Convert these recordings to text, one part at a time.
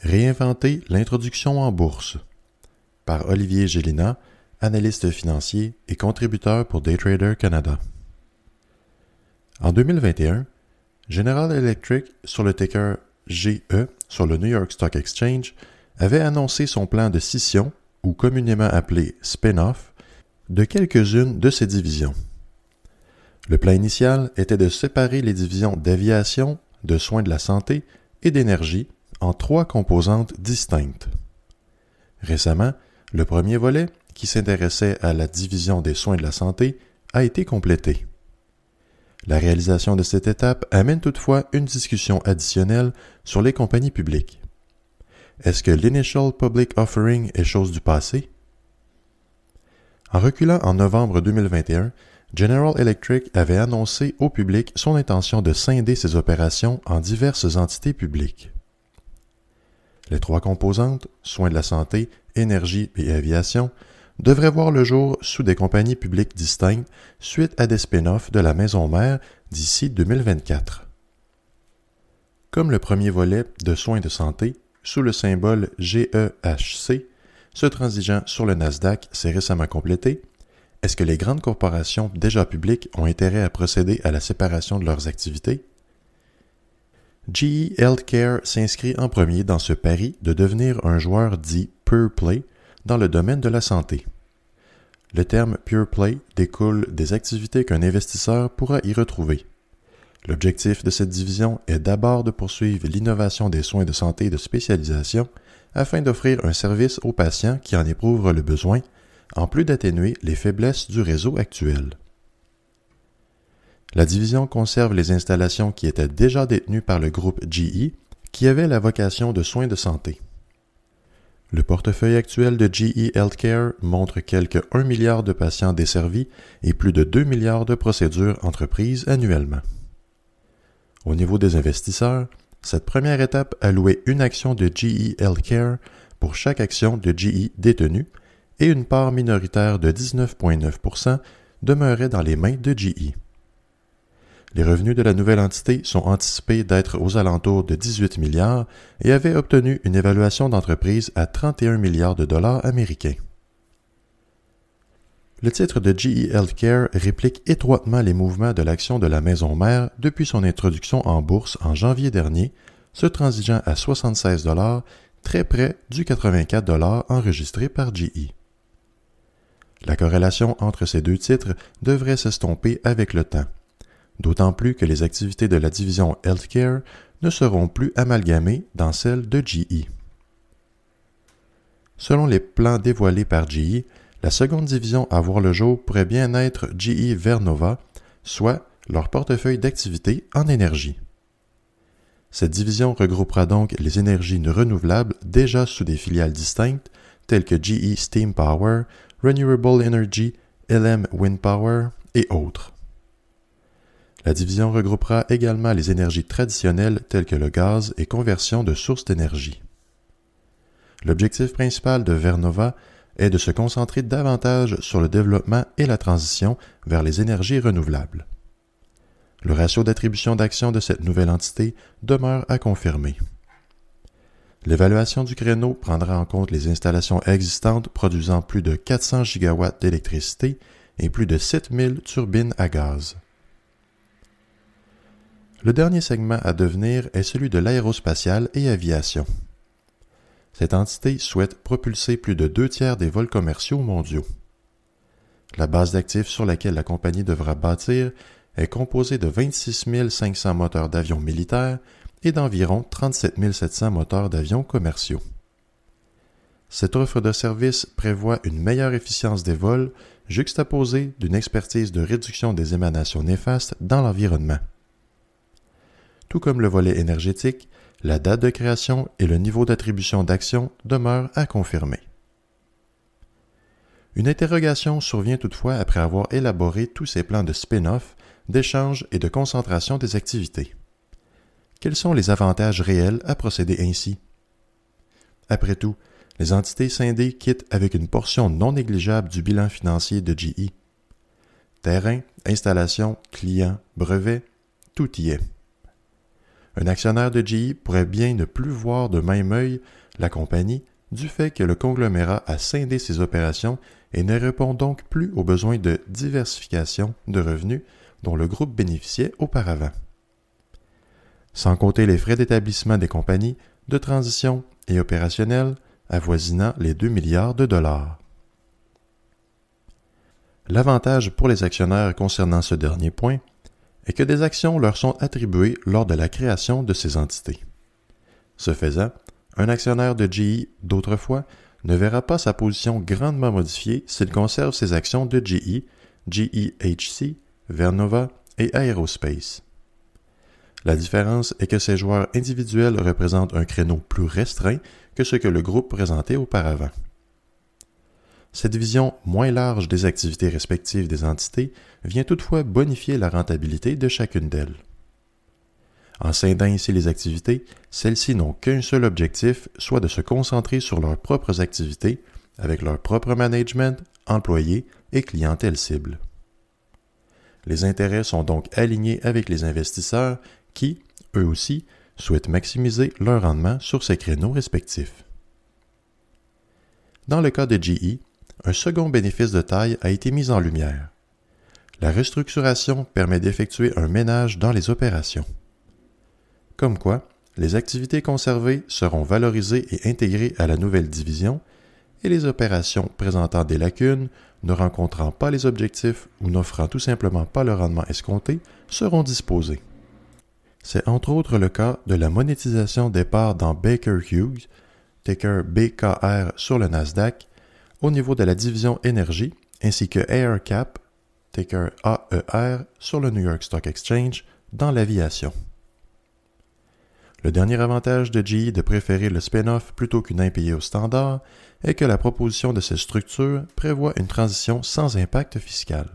Réinventer l'introduction en bourse par Olivier Gélina, analyste financier et contributeur pour Daytrader Canada. En 2021, General Electric sur le ticker GE sur le New York Stock Exchange avait annoncé son plan de scission, ou communément appelé spin-off, de quelques-unes de ses divisions. Le plan initial était de séparer les divisions d'aviation, de soins de la santé et d'énergie en trois composantes distinctes. Récemment, le premier volet, qui s'intéressait à la division des soins de la santé, a été complété. La réalisation de cette étape amène toutefois une discussion additionnelle sur les compagnies publiques. Est-ce que l'initial public offering est chose du passé? En reculant en novembre 2021, General Electric avait annoncé au public son intention de scinder ses opérations en diverses entités publiques. Les trois composantes, soins de la santé, énergie et aviation, devraient voir le jour sous des compagnies publiques distinctes suite à des spin-offs de la maison mère d'ici 2024. Comme le premier volet de soins de santé, sous le symbole GEHC, se transigeant sur le Nasdaq s'est récemment complété, est-ce que les grandes corporations déjà publiques ont intérêt à procéder à la séparation de leurs activités? GE Healthcare s'inscrit en premier dans ce pari de devenir un joueur dit Pure Play dans le domaine de la santé. Le terme Pure Play découle des activités qu'un investisseur pourra y retrouver. L'objectif de cette division est d'abord de poursuivre l'innovation des soins de santé de spécialisation afin d'offrir un service aux patients qui en éprouvent le besoin en plus d'atténuer les faiblesses du réseau actuel. La division conserve les installations qui étaient déjà détenues par le groupe GE, qui avait la vocation de soins de santé. Le portefeuille actuel de GE Healthcare montre quelques 1 milliard de patients desservis et plus de 2 milliards de procédures entreprises annuellement. Au niveau des investisseurs, cette première étape allouait une action de GE Healthcare pour chaque action de GE détenue et une part minoritaire de 19,9% demeurait dans les mains de GE. Les revenus de la nouvelle entité sont anticipés d'être aux alentours de 18 milliards et avaient obtenu une évaluation d'entreprise à 31 milliards de dollars américains. Le titre de GE Healthcare réplique étroitement les mouvements de l'action de la maison mère depuis son introduction en bourse en janvier dernier, se transigeant à 76 dollars, très près du 84 dollars enregistré par GE. La corrélation entre ces deux titres devrait s'estomper avec le temps, d'autant plus que les activités de la division Healthcare ne seront plus amalgamées dans celles de GE. Selon les plans dévoilés par GE, la seconde division à voir le jour pourrait bien être GE Vernova, soit leur portefeuille d'activités en énergie. Cette division regroupera donc les énergies renouvelables déjà sous des filiales distinctes telles que GE Steam Power, Renewable Energy, LM Wind Power et autres. La division regroupera également les énergies traditionnelles telles que le gaz et conversion de sources d'énergie. L'objectif principal de Vernova est de se concentrer davantage sur le développement et la transition vers les énergies renouvelables. Le ratio d'attribution d'actions de cette nouvelle entité demeure à confirmer. L'évaluation du créneau prendra en compte les installations existantes produisant plus de 400 gigawatts d'électricité et plus de 7000 turbines à gaz. Le dernier segment à devenir est celui de l'aérospatiale et aviation. Cette entité souhaite propulser plus de deux tiers des vols commerciaux mondiaux. La base d'actifs sur laquelle la compagnie devra bâtir est composée de 26 500 moteurs d'avions militaires et d'environ 37 700 moteurs d'avions commerciaux. Cette offre de service prévoit une meilleure efficience des vols juxtaposée d'une expertise de réduction des émanations néfastes dans l'environnement. Tout comme le volet énergétique, la date de création et le niveau d'attribution d'actions demeurent à confirmer. Une interrogation survient toutefois après avoir élaboré tous ces plans de spin-off, d'échange et de concentration des activités. Quels sont les avantages réels à procéder ainsi? Après tout, les entités scindées quittent avec une portion non négligeable du bilan financier de GE. Terrain, installation, clients, brevets, tout y est. Un actionnaire de GE pourrait bien ne plus voir de même œil la compagnie du fait que le conglomérat a scindé ses opérations et ne répond donc plus aux besoins de diversification de revenus dont le groupe bénéficiait auparavant. Sans compter les frais d'établissement des compagnies, de transition et opérationnels avoisinant les 2 milliards de dollars. L'avantage pour les actionnaires concernant ce dernier point est que des actions leur sont attribuées lors de la création de ces entités. Ce faisant, un actionnaire de GE d'autrefois ne verra pas sa position grandement modifiée s'il conserve ses actions de GE, GEHC, Vernova et Aerospace. La différence est que ces joueurs individuels représentent un créneau plus restreint que ce que le groupe présentait auparavant. Cette vision moins large des activités respectives des entités vient toutefois bonifier la rentabilité de chacune d'elles. En scindant ici les activités, celles-ci n'ont qu'un seul objectif, soit de se concentrer sur leurs propres activités, avec leur propre management, employés et clientèle cible. Les intérêts sont donc alignés avec les investisseurs qui, eux aussi, souhaitent maximiser leur rendement sur ces créneaux respectifs. Dans le cas de GE, un second bénéfice de taille a été mis en lumière. La restructuration permet d'effectuer un ménage dans les opérations. Comme quoi, les activités conservées seront valorisées et intégrées à la nouvelle division et les opérations présentant des lacunes, ne rencontrant pas les objectifs ou n'offrant tout simplement pas le rendement escompté seront disposées. C'est entre autres le cas de la monétisation des parts dans Baker Hughes, ticker BKR sur le Nasdaq, au niveau de la division énergie, ainsi que AirCap, ticker AER sur le New York Stock Exchange, dans l'aviation. Le dernier avantage de GE de préférer le spin-off plutôt qu'une impayée au standard est que la proposition de cette structure prévoit une transition sans impact fiscal.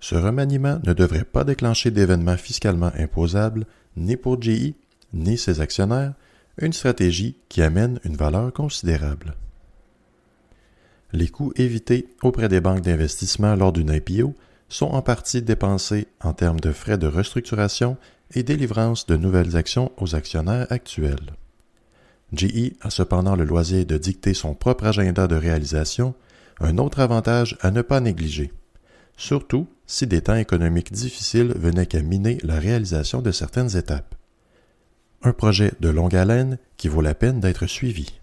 Ce remaniement ne devrait pas déclencher d'événements fiscalement imposables ni pour GE ni ses actionnaires, une stratégie qui amène une valeur considérable. Les coûts évités auprès des banques d'investissement lors d'une IPO sont en partie dépensés en termes de frais de restructuration et délivrance de nouvelles actions aux actionnaires actuels. GE a cependant le loisir de dicter son propre agenda de réalisation, un autre avantage à ne pas négliger, surtout si des temps économiques difficiles venaient qu'à miner la réalisation de certaines étapes. Un projet de longue haleine qui vaut la peine d'être suivi.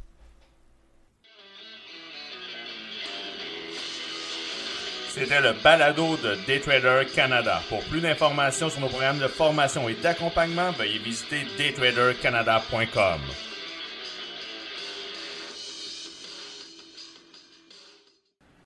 C'était le balado de Daytrader Canada. Pour plus d'informations sur nos programmes de formation et d'accompagnement, veuillez visiter daytradercanada.com.